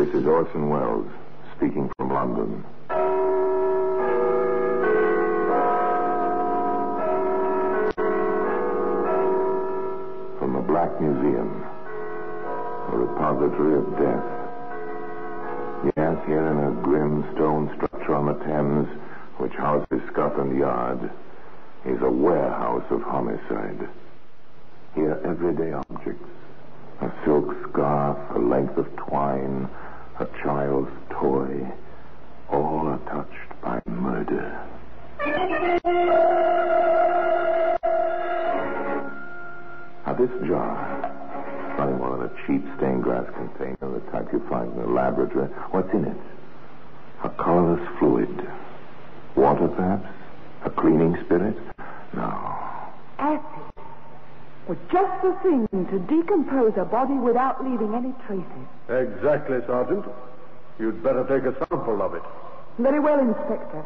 This is Orson Welles speaking from London. From the Black Museum, a repository of death. Yes, here in a grim stone structure on the Thames, which houses Scotland Yard, is a warehouse of homicide. Here, everyday objects a silk scarf, a length of twine, a child's toy, all are touched by murder. Now, this jar, nothing more than a cheap stained glass container, the type you find in a laboratory. What's in it? A colorless fluid. Water, perhaps? A cleaning spirit? No. Acid. Was just the thing to decompose a body without leaving any traces. Exactly, Sergeant. You'd better take a sample of it. Very well, Inspector.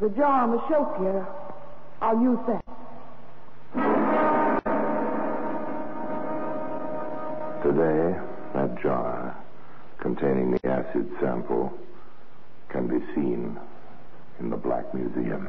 There's a jar on the shelf here. I'll use that. Today, that jar containing the acid sample can be seen in the Black Museum.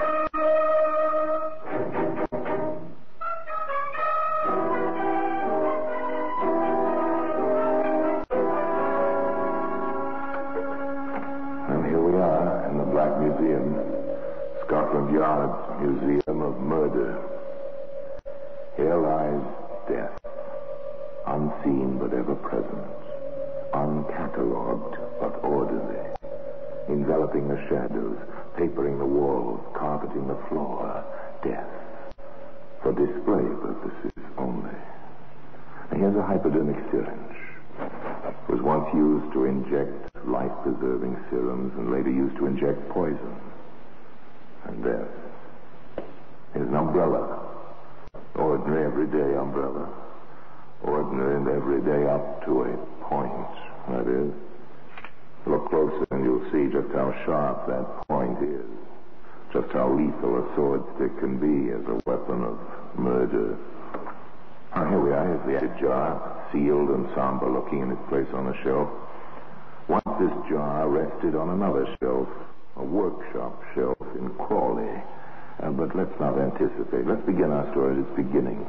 Yard's Museum of Murder. Here lies death, unseen but ever present, uncatalogued but orderly, enveloping the shadows, papering the walls, carpeting the floor. Death, for display purposes only. Here's a hypodermic syringe. It was once used to inject life-preserving serums and later used to inject poison. And death. Here's an umbrella. Ordinary, everyday umbrella. Ordinary and everyday up to a point. That is. Look closer and you'll see just how sharp that point is. Just how lethal a sword stick can be as a weapon of murder. Now, here we are. Here's the acid jar, sealed and somber looking in its place on the shelf. Once this jar rested on another shelf, a workshop shelf in Crawley. Uh, but let's not anticipate. Let's begin our story at its beginning.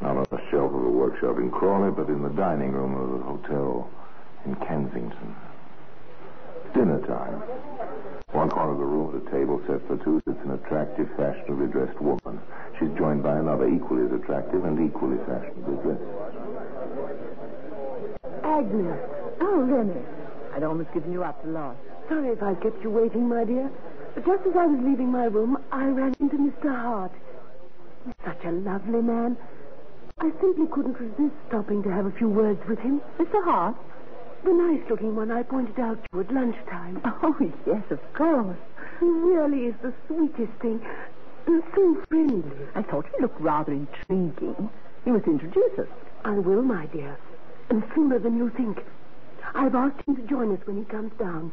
Not on the shelf of a workshop in Crawley, but in the dining room of a hotel in Kensington. Dinner time. One corner of the room, at a table set for two, sits an attractive, fashionably dressed woman. She's joined by another equally as attractive and equally fashionably dressed. Agnes. Oh, Lenny. I'd almost given you up for lost. Sorry if I kept you waiting, my dear. Just as I was leaving my room, I ran into Mr. Hart. He's such a lovely man. I simply couldn't resist stopping to have a few words with him. Mr. Hart? The nice-looking one I pointed out to you at lunchtime. Oh, yes, of course. He really is the sweetest thing. And so friendly. I thought he looked rather intriguing. You must introduce us. I will, my dear. And sooner than you think. I've asked him to join us when he comes down.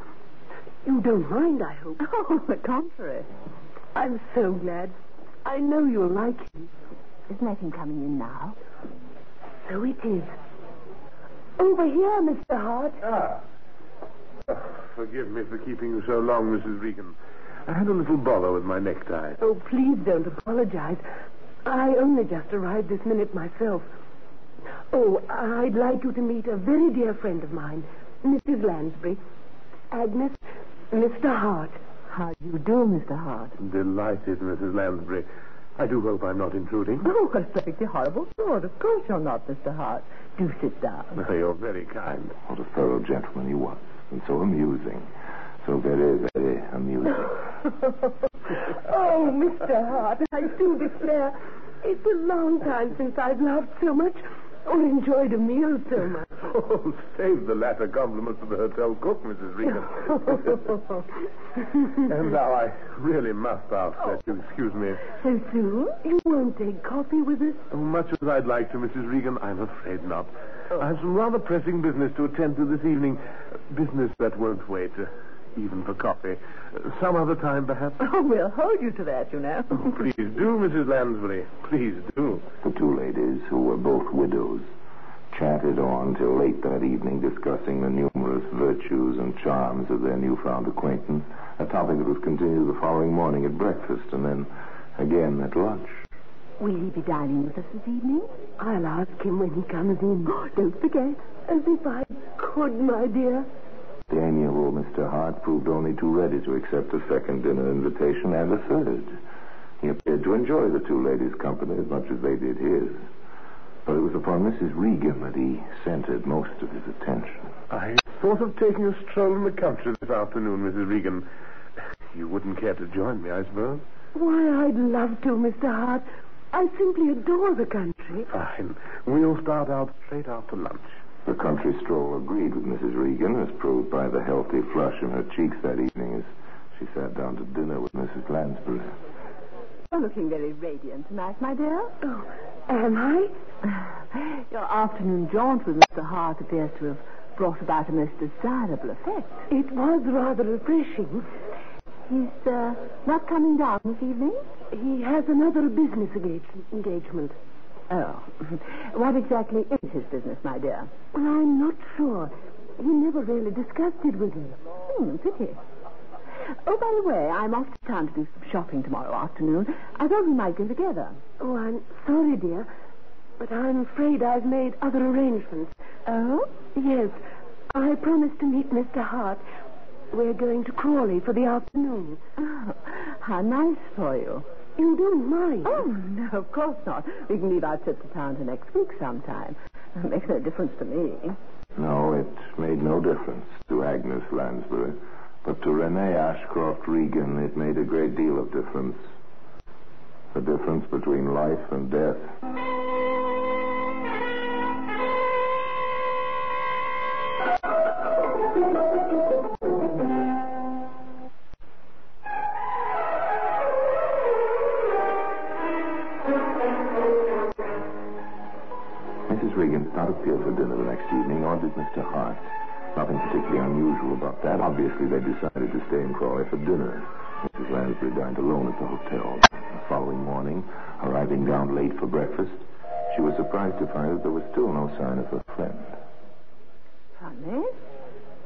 You don't mind, I hope. Oh, the contrary. I'm so glad. I know you'll like him. Isn't that him coming in now? So it is. Over here, Mr. Hart. Ah. Oh, forgive me for keeping you so long, Mrs. Regan. I had a little bother with my necktie. Oh, please don't apologize. I only just arrived this minute myself. Oh, I'd like you to meet a very dear friend of mine, Mrs. Lansbury. Agnes, Mr. Hart. How do you do, Mr. Hart? Delighted, Mrs. Lansbury. I do hope I'm not intruding. Oh, a perfectly horrible sort. Of course you're not, Mr. Hart. Do sit down. No, you're very kind. What a thorough gentleman he was. And so amusing. So very, very amusing. oh, Mr. Hart, I do declare, it's a long time since I've laughed so much or enjoyed a meal so much. Oh, save the latter compliment for the hotel cook, Mrs. Regan. and now I really must ask that you excuse me. So soon? You won't take coffee with us? Oh, much as I'd like to, Mrs. Regan, I'm afraid not. I have some rather pressing business to attend to this evening. Business that won't wait, uh, even for coffee. Some other time, perhaps. Oh, we'll hold you to that, you know. Oh, please do, Mrs. Lansbury. Please do. The two ladies, who were both widows, chatted on till late that evening, discussing the numerous virtues and charms of their newfound acquaintance, a topic that was continued the following morning at breakfast and then again at lunch. Will he be dining with us this evening? I'll ask him when he comes in. Don't forget. As if I could, my dear. The amiable Mr. Hart proved only too ready to accept a second dinner invitation and a third. He appeared to enjoy the two ladies' company as much as they did his. But it was upon Mrs. Regan that he centered most of his attention. I thought of taking a stroll in the country this afternoon, Mrs. Regan. You wouldn't care to join me, I suppose? Why, I'd love to, Mr. Hart. I simply adore the country. Fine. We'll start out straight after lunch. The country stroll agreed with Mrs. Regan, as proved by the healthy flush in her cheeks that evening as she sat down to dinner with Mrs. Lansbury. You're looking very radiant tonight, my dear. Oh, am I? Your afternoon jaunt with Mr. Hart appears to have brought about a most desirable effect. It was rather refreshing. He's uh, not coming down this evening? He has another business engage- engagement. Oh. What exactly is his business, my dear? Well, I'm not sure. He never really discussed it with me. Hmm, pity. Oh, by the way, I'm off to town to do some shopping tomorrow afternoon. I thought we might go together. Oh, I'm sorry, dear, but I'm afraid I've made other arrangements. Oh? Yes, I promised to meet Mr. Hart. We're going to Crawley for the afternoon. oh. How nice for you. You don't mind? Oh, no, of course not. We can leave our trip to town to next week sometime. It makes no difference to me. No, it made no difference to Agnes Lansbury. But to Renee Ashcroft Regan, it made a great deal of difference. The difference between life and death. Mrs. Regan did not appear for dinner the next evening, nor did Mr. Hart. Nothing particularly unusual about that. Obviously, they decided to stay in Crawley for dinner. Mrs. Lansbury dined alone at the hotel. The following morning, arriving down late for breakfast, she was surprised to find that there was still no sign of her friend. Funny.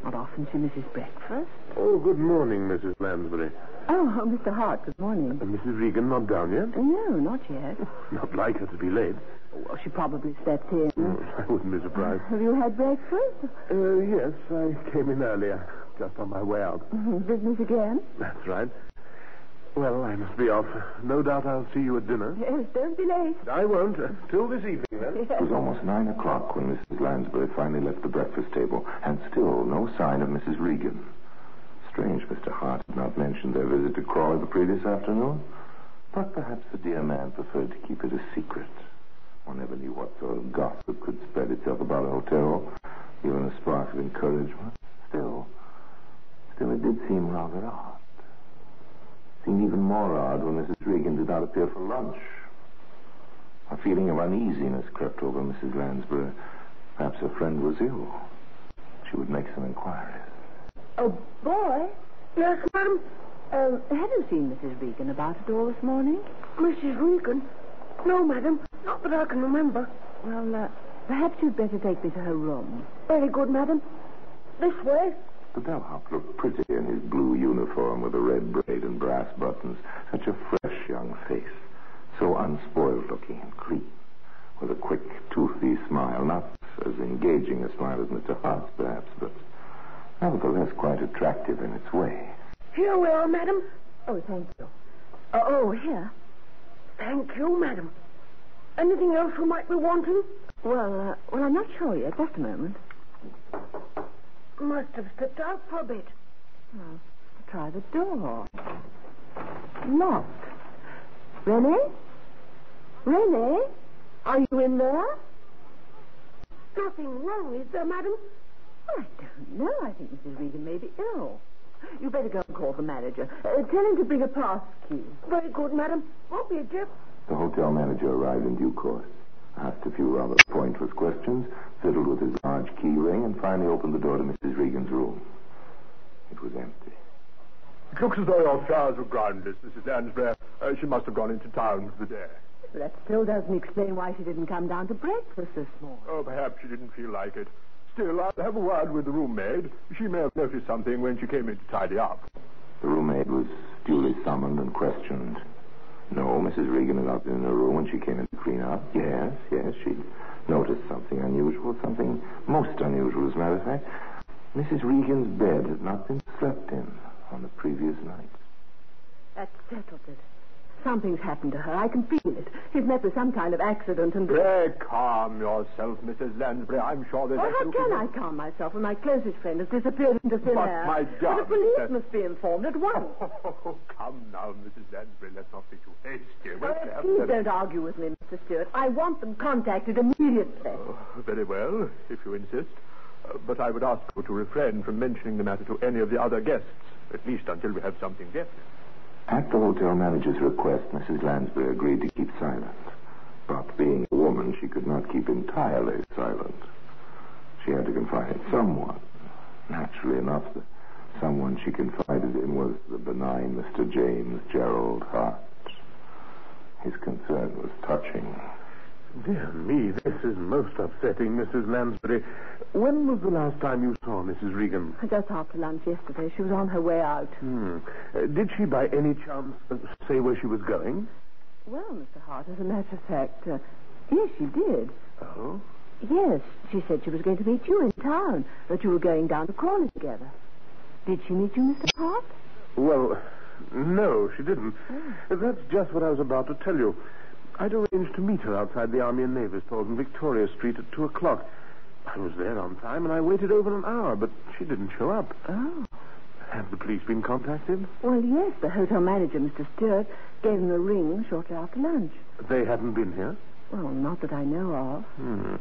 Not often she misses breakfast. Oh, good morning, Mrs. Lansbury. Oh, oh, Mr. Hart, good morning. Uh, Mrs. Regan not down yet? No, not yet. Not like her to be late. Well, she probably slept in. Mm, I wouldn't be surprised. Have you had breakfast? Uh, yes, I came in earlier, just on my way out. Business again? That's right. Well, I must be off. No doubt I'll see you at dinner. Yes, don't be late. I won't. Uh, till this evening, then. It was almost nine o'clock when Mrs. Lansbury finally left the breakfast table, and still no sign of Mrs. Regan. Strange Mr. Hart had not mentioned their visit to Crawley the previous afternoon. But perhaps the dear man preferred to keep it a secret. One never knew what sort of gossip could spread itself about a hotel, even a spark of encouragement. Still, still it did seem rather odd. Seemed even more odd when Mrs. Regan did not appear for lunch. A feeling of uneasiness crept over Mrs. Lansbury. Perhaps her friend was ill. She would make some inquiries. Oh, boy. Yes, ma'am. Um, have you seen Mrs. Regan about at all this morning? Mrs. Regan? No, madam. Not that I can remember. Well, uh, perhaps you'd better take me to her room. Very good, madam. This way. The bellhop looked pretty in his blue uniform with a red braid and brass buttons. Such a fresh young face. So unspoiled looking and clean. With a quick, toothy smile. Not as engaging a smile as Mr. Hart's, perhaps, but nevertheless quite attractive in its way. Here we are, madam. Oh, thank you. Oh, oh here. Thank you, madam. Anything else you might be wanting? Well, uh, well, I'm not sure yet. Just a moment. Must have stepped out for a bit. Oh, try the door. Locked. Renee? Renee? Are you in there? nothing wrong, is there, madam? I don't know. I think Mrs. Regan may be ill. You better go and call the manager. Uh, tell him to bring a pass key. Very good, madam. Won't be a Jeff. The hotel manager arrived in due course, asked a few rather pointless questions, fiddled with his large key ring, and finally opened the door to Mrs. Regan's room. It was empty. It looks as though your flowers were groundless, Mrs. Lansbury. Uh, she must have gone into town for the day. That still doesn't explain why she didn't come down to breakfast this morning. Oh, perhaps she didn't feel like it. Still, I'll have a word with the room-maid. She may have noticed something when she came in to tidy up. The roommate was duly summoned and questioned. No, Mrs. Regan had not been in her room when she came in to clean up. Yes, yes, she'd noticed something unusual, something most unusual, as a matter of fact. Mrs. Regan's bed had not been slept in on the previous night. That settles it. Something's happened to her. I can feel it. She's met with some kind of accident and... Pray calm yourself, Mrs. Lansbury. I'm sure there's Well, how can I calm myself when my closest friend has disappeared into thin But, air? my darling, the police that- must be informed at once. Oh, come now, Mrs. Lansbury. Let's not be too hasty. We'll Uh, please don't argue with me, Mr. Stewart. I want them contacted immediately. Oh, very well, if you insist. Uh, but I would ask you to refrain from mentioning the matter to any of the other guests, at least until we have something definite. At the hotel manager's request, Mrs. Lansbury agreed to keep silent. But being a woman, she could not keep entirely silent. She had to confide in someone. Naturally enough, the someone she confided in was the benign Mr. James Gerald Hart. His concern was touching. Dear me, this is most upsetting, Mrs. Lansbury. When was the last time you saw Mrs. Regan? Just after lunch yesterday, she was on her way out. Hmm. Uh, did she by any chance uh, say where she was going? Well, Mr. Hart, as a matter of fact, uh, yes, she did. Oh? Yes, she said she was going to meet you in town, that you were going down to Crawley together. Did she meet you, Mr. Hart? Well, no, she didn't. That's just what I was about to tell you. I'd arranged to meet her outside the Army and Navy Stores in Victoria Street at two o'clock. I was there on time, and I waited over an hour, but she didn't show up. Oh. Have the police been contacted? Well, yes, the hotel manager, Mr. Stewart, gave them a ring shortly after lunch. They haven't been here? Well, not that I know of. Hmm.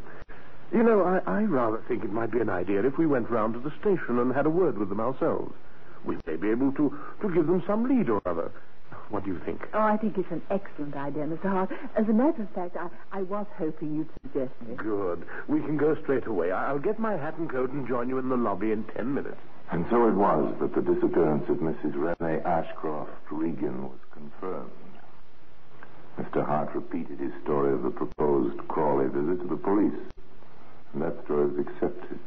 You know, I, I rather think it might be an idea if we went round to the station and had a word with them ourselves. We may be able to, to give them some lead or other. What do you think? Oh, I think it's an excellent idea, Mr. Hart. As a matter of fact, I, I was hoping you'd suggest it. Good. We can go straight away. I- I'll get my hat and coat and join you in the lobby in ten minutes. And so it was that the disappearance of Mrs. Renee Ashcroft Regan was confirmed. Mr. Hart repeated his story of the proposed Crawley visit to the police, and that story was accepted.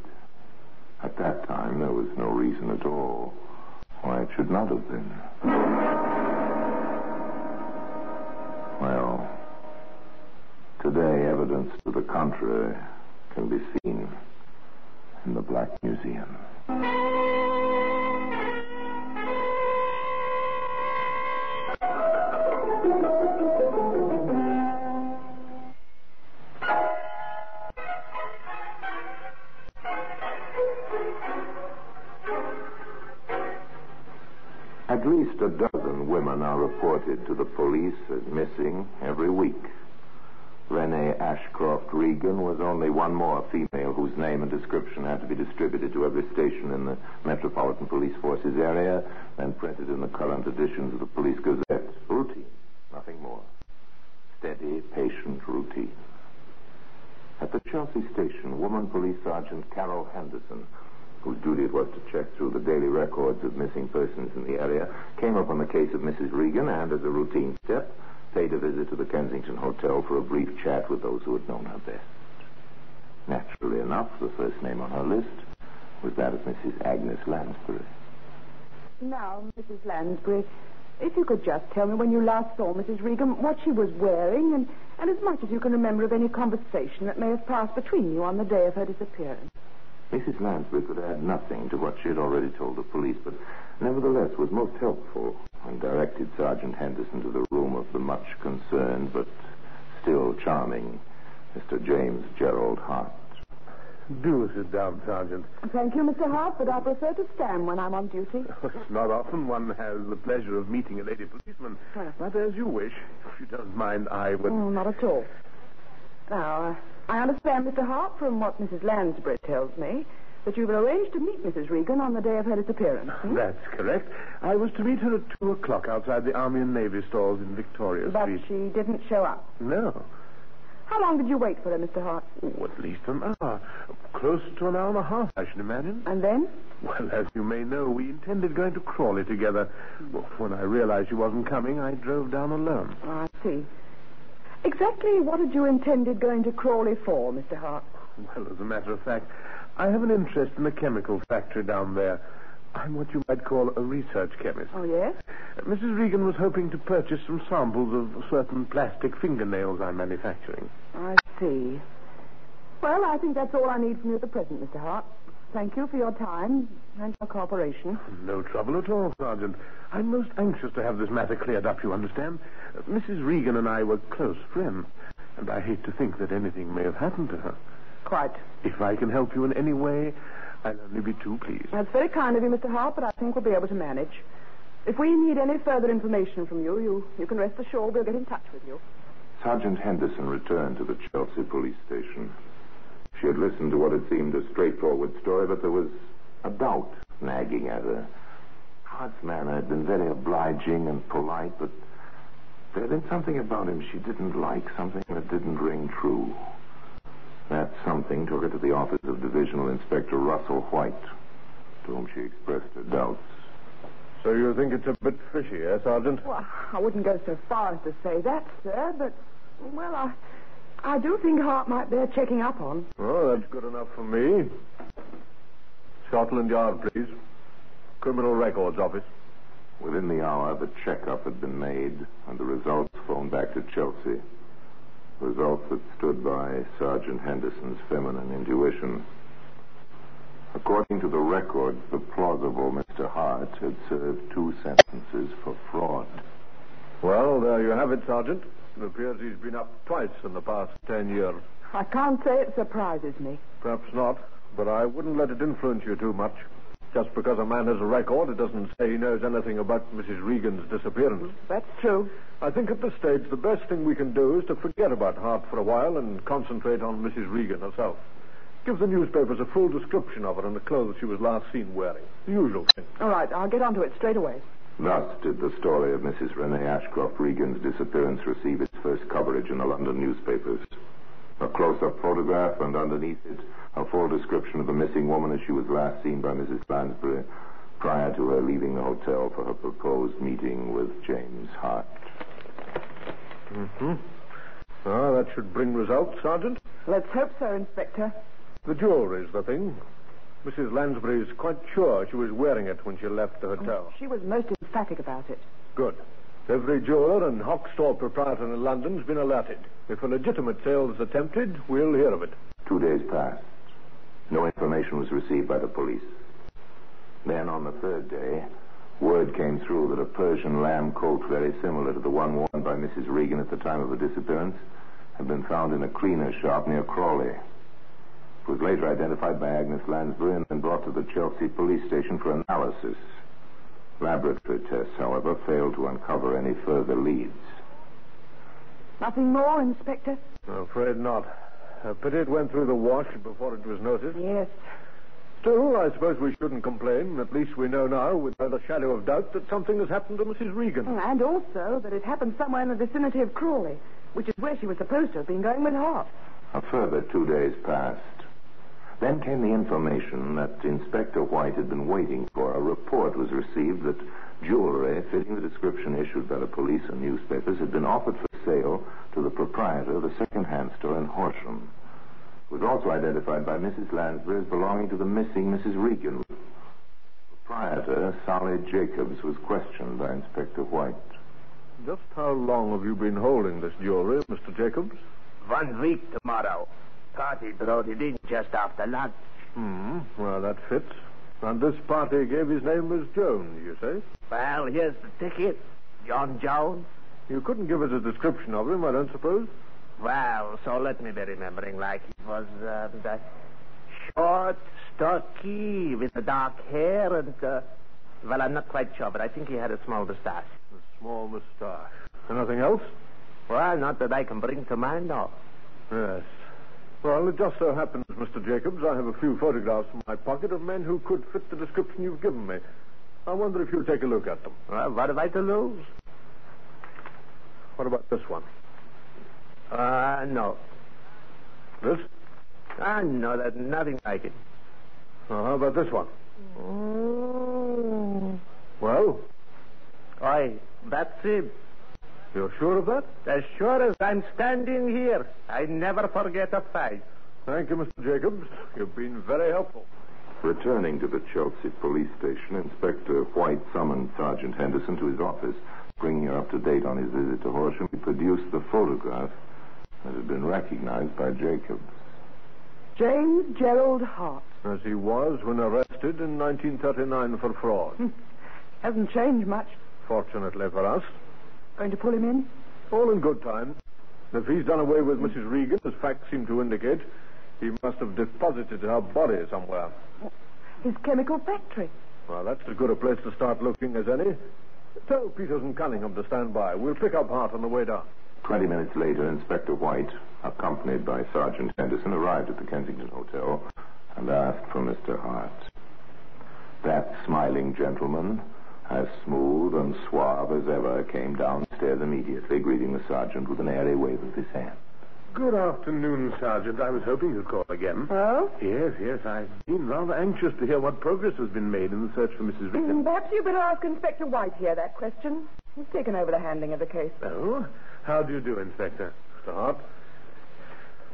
At that time, there was no reason at all why it should not have been. Well, today evidence to the contrary can be seen in the Black Museum. At least a dozen women are reported to the police as missing every week. Renee Ashcroft Regan was only one more female whose name and description had to be distributed to every station in the Metropolitan Police Force's area and printed in the current editions of the Police Gazette. Routine, nothing more. Steady, patient routine. At the Chelsea station, woman police sergeant Carol Henderson, whose duty it was to check through the daily records of missing persons in the area, came upon the case of Mrs. Regan and, as a routine step, paid a visit to the Kensington Hotel for a brief chat with those who had known her best. Naturally enough, the first name on her list was that of Mrs. Agnes Lansbury. Now, Mrs. Lansbury, if you could just tell me when you last saw Mrs. Regan, what she was wearing, and, and as much as you can remember of any conversation that may have passed between you on the day of her disappearance. Mrs. Lansbury could add nothing to what she had already told the police, but nevertheless was most helpful and directed Sergeant Henderson to the room of the much concerned but still charming Mr. James Gerald Hart. Do sit down, Sergeant. Thank you, Mr. Hart, but I prefer to stand when I'm on duty. It's not often one has the pleasure of meeting a lady policeman. Well. But as you wish. If you don't mind, I would. Oh, not at all. Now, uh, I understand, Mr. Hart, from what Mrs. Lansbury tells me, that you've arranged to meet Mrs. Regan on the day of her disappearance. hmm? That's correct. I was to meet her at two o'clock outside the Army and Navy stores in Victoria But Street. she didn't show up. No. How long did you wait for her, Mr. Hart? Oh, at least an hour. Close to an hour and a half, I should imagine. And then? Well, as you may know, we intended going to Crawley together. Well, when I realized she wasn't coming, I drove down alone. Oh, I see. Exactly what had you intended going to Crawley for, Mr. Hart? Well, as a matter of fact, I have an interest in the chemical factory down there. I'm what you might call a research chemist. Oh, yes? Uh, Mrs. Regan was hoping to purchase some samples of certain plastic fingernails I'm manufacturing. I see. Well, I think that's all I need from you at the present, Mr. Hart. Thank you for your time and your cooperation. No trouble at all, Sergeant. I'm most anxious to have this matter cleared up, you understand. Uh, Mrs. Regan and I were close friends, and I hate to think that anything may have happened to her. Quite. If I can help you in any way, I'll only be too pleased. That's very kind of you, Mr. Hart, but I think we'll be able to manage. If we need any further information from you, you, you can rest assured we'll get in touch with you. Sergeant Henderson returned to the Chelsea police station. She had listened to what had seemed a straightforward story, but there was a doubt nagging at her. Hart's manner had been very obliging and polite, but there had been something about him she didn't like, something that didn't ring true. That something took her to the office of Divisional Inspector Russell White, to whom she expressed her doubts. So you think it's a bit fishy, eh, Sergeant? Well, I wouldn't go so far as to say that, sir, but, well, I, I do think Hart might bear checking up on. Oh, that's good enough for me. Scotland Yard, please. Criminal Records Office. Within the hour, the checkup had been made, and the results phoned back to Chelsea. Results that stood by Sergeant Henderson's feminine intuition. According to the records, the plausible Mr. Hart had served two sentences for fraud. Well, there you have it, Sergeant. It appears he's been up twice in the past ten years. I can't say it surprises me. Perhaps not, but I wouldn't let it influence you too much. Just because a man has a record, it doesn't say he knows anything about Mrs. Regan's disappearance. That's true. I think at this stage the best thing we can do is to forget about Hart for a while and concentrate on Mrs. Regan herself. Give the newspapers a full description of her and the clothes she was last seen wearing. The usual thing. All right, I'll get onto it straight away. Thus did the story of Mrs. Renee Ashcroft Regan's disappearance receive its first coverage in the London newspapers. A close-up photograph, and underneath it, a full description of the missing woman as she was last seen by Mrs. Lansbury prior to her leaving the hotel for her proposed meeting with James Hart. Mm-hmm. Ah, that should bring results, Sergeant. Let's hope so, Inspector. The jewelry's the thing. Mrs. Lansbury is quite sure she was wearing it when she left the oh, hotel. She was most emphatic about it. Good. Every jeweler and hock store proprietor in London's been alerted. If a legitimate sale is attempted, we'll hear of it. Two days passed. No information was received by the police. Then, on the third day, word came through that a Persian lamb coat very similar to the one worn by Mrs. Regan at the time of her disappearance had been found in a cleaner's shop near Crawley. It was later identified by Agnes Lansbury and then brought to the Chelsea police station for analysis. Laboratory tests, however, failed to uncover any further leads. Nothing more, Inspector? I'm afraid not. A pity it went through the wash before it was noticed. Yes. Still, I suppose we shouldn't complain. At least we know now, without a shadow of doubt, that something has happened to Mrs. Regan. Oh, and also that it happened somewhere in the vicinity of Crawley, which is where she was supposed to have been going with Hart. A further two days passed. Then came the information that Inspector White had been waiting for. A report was received that jewelry fitting the description issued by the police and newspapers had been offered for sale to the proprietor of a second-hand store in Horsham. It was also identified by Mrs. Lansbury as belonging to the missing Mrs. Regan. Proprietor, Solly Jacobs, was questioned by Inspector White. Just how long have you been holding this jewelry, Mr. Jacobs? One week tomorrow. Party brought it in just after lunch. Hmm. Well, that fits. And this party gave his name as Jones, you say? Well, here's the ticket. John Jones. You couldn't give us a description of him, I don't suppose? Well, so let me be remembering like he was uh, the short, stocky, with the dark hair and, uh, well, I'm not quite sure, but I think he had a small mustache. A small moustache. Anything else? Well, not that I can bring to mind, no. Yes. Well, it just so happens, Mr. Jacobs, I have a few photographs in my pocket of men who could fit the description you've given me. I wonder if you'll take a look at them. Well, what have I to lose? What about this one? Uh, no. This? Ah, no, there's nothing like it. Uh, how about this one? Well, Oi, that's it. You're sure of that? As sure as I'm standing here, I never forget a fight. Thank you, Mr. Jacobs. You've been very helpful. Returning to the Chelsea police station, Inspector White summoned Sergeant Henderson to his office. Bringing her up to date on his visit to Horsham, he produced the photograph that had been recognized by Jacobs. James Gerald Hart. As he was when arrested in 1939 for fraud. Hasn't changed much. Fortunately for us. Going to pull him in? All in good time. If he's done away with Mrs. Regan, as facts seem to indicate, he must have deposited her body somewhere. His chemical factory. Well, that's as good a place to start looking as any. Tell Peters and Cunningham to stand by. We'll pick up Hart on the way down. Twenty minutes later, Inspector White, accompanied by Sergeant Henderson, arrived at the Kensington Hotel and asked for Mr. Hart. That smiling gentleman, as smooth and suave as ever, came downstairs immediately, greeting the sergeant with an airy wave of his hand. Good afternoon, Sergeant. I was hoping you'd call again. Oh? Yes, yes. I've been rather anxious to hear what progress has been made in the search for Mrs. Regan. Mm, Perhaps you'd better ask Inspector White here that question. He's taken over the handling of the case. Oh, how do you do, Inspector? Mr. Hart.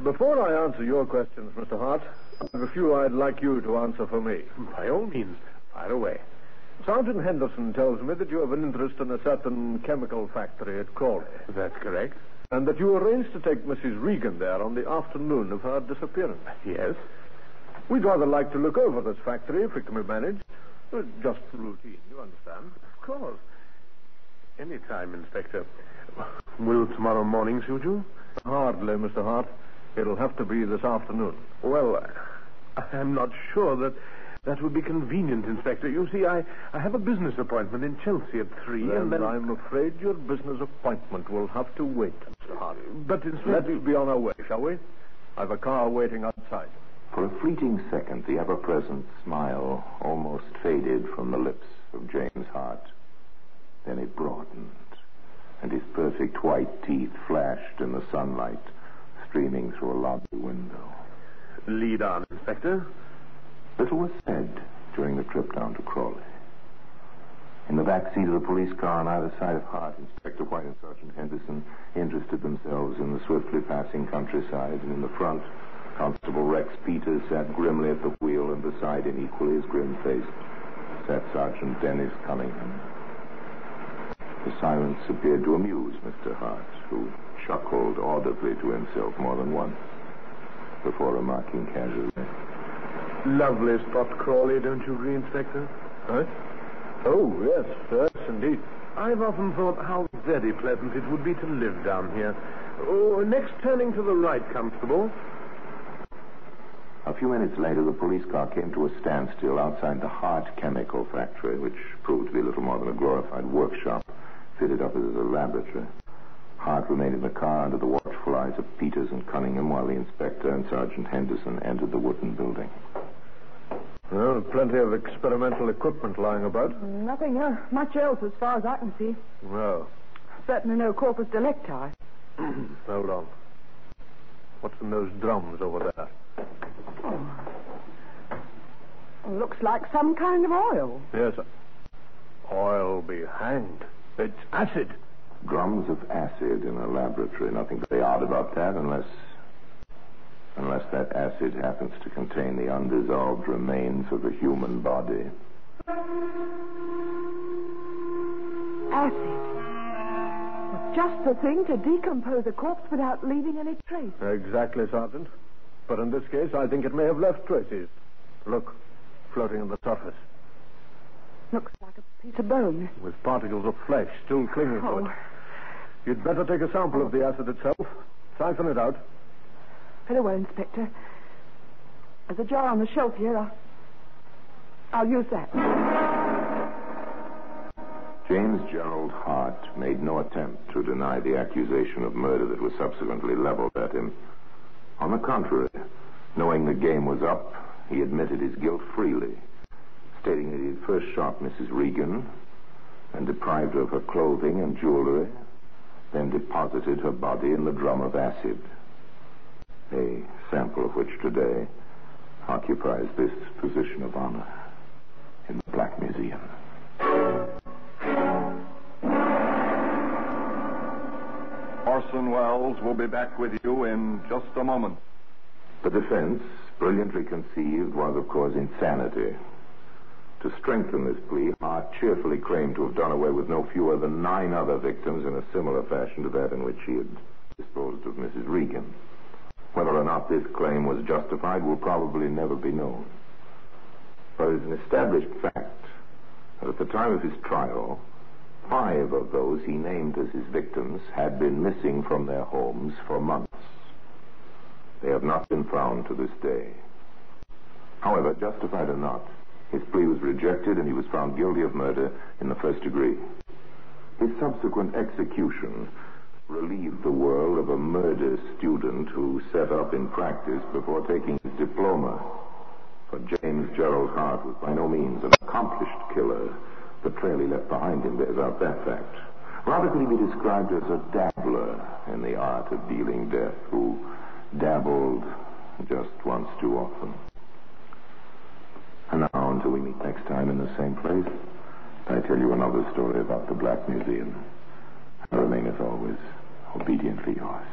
Before I answer your questions, Mr. Hart, I have a few I'd like you to answer for me. By all means, fire away. Sergeant Henderson tells me that you have an interest in a certain chemical factory at Crawley, That's correct. and that you arranged to take Mrs. Regan there on the afternoon of her disappearance. Yes. We'd rather like to look over this factory if it can be managed. Uh, Just routine, you understand? Of course. Any time, Inspector. Will tomorrow morning suit you? Hardly, Mr. Hart. It'll have to be this afternoon. Well, I'm not sure that that would be convenient, Inspector. You see, I, I have a business appointment in Chelsea at three, Then and then I'm afraid your business appointment will have to wait, Mr. Hart. But Inspector, Let's be on our way, shall we? I've a car waiting outside. For a fleeting second, the ever-present smile almost faded from the lips of James Hart. Then it broadened, and his perfect white teeth flashed in the sunlight streaming through a lobby window. lead on, Inspector. Little was said during the trip down to Crawley. In the back seat of the police car on either side of Hart, Inspector White and Sergeant Henderson interested themselves in the swiftly passing countryside, and in the front, Constable Rex Peters sat grimly at the wheel, and beside him, equally as grim-faced, sat Sergeant Dennis Cunningham. The silence appeared to amuse Mr. Hart, who chuckled audibly to himself more than once before remarking casually, Lovely spot, Crawley, don't you agree, Inspector? Huh? Oh, yes, yes, indeed. I've often thought how very pleasant it would be to live down here. Oh, next turning to the right, Constable. A few minutes later, the police car came to a standstill outside the Hart Chemical Factory, which proved to be little more than a glorified workshop fitted up as a laboratory. Hart remained in the car under the watchful eyes of Peters and Cunningham while the inspector and Sergeant Henderson entered the wooden building. Well, plenty of experimental equipment lying about. Nothing uh, much else as far as I can see. Well, Certainly no corpus delicti. hold on. What's in those drums over there? Looks like some kind of oil. Yes. Oil be hanged. It's acid. Drums of acid in a laboratory. Nothing very odd about that, unless. Unless that acid happens to contain the undissolved remains of a human body. Acid. Just the thing to decompose a corpse without leaving any trace. Exactly, Sergeant. But in this case, I think it may have left traces. Look, floating on the surface, Looks like a piece of bone. with particles of flesh still clinging to Oh, it. You'd better take a sample of the acid itself, siphon it out. Very well, Inspector. There's a jar on the shelf here. I'll, I'll use that. James Gerald Hart made no attempt to deny the accusation of murder that was subsequently leveled at him. On the contrary, knowing the game was up, he admitted his guilt freely, stating that he had first shot Mrs. Regan and deprived her of her clothing and jewelry, then deposited her body in the drum of acid, a sample of which today occupies this position of honor in the Black Museum. Orson Welles will be back with you in just a moment. The defense, brilliantly conceived, was, of course, insanity. To strengthen this plea, Hart cheerfully claimed to have done away with no fewer than nine other victims in a similar fashion to that in which he had disposed of Mrs. Regan. Whether or not this claim was justified will probably never be known. But it is an established fact that at the time of his trial, five of those he named as his victims had been missing from their homes for months. They have not been found to this day. However, justified or not, his plea was rejected and he was found guilty of murder in the first degree. His subsequent execution relieved the world of a murder student who set up in practice before taking his diploma. For James Gerald Hart was by no means an accomplished killer. The trail he left behind him bears out that fact. Rather could he be described as a dabbler in the art of dealing death, who dabbled just once too often. And now, until we meet next time in the same place, I tell you another story about the Black Museum. I remain, as always, obediently yours.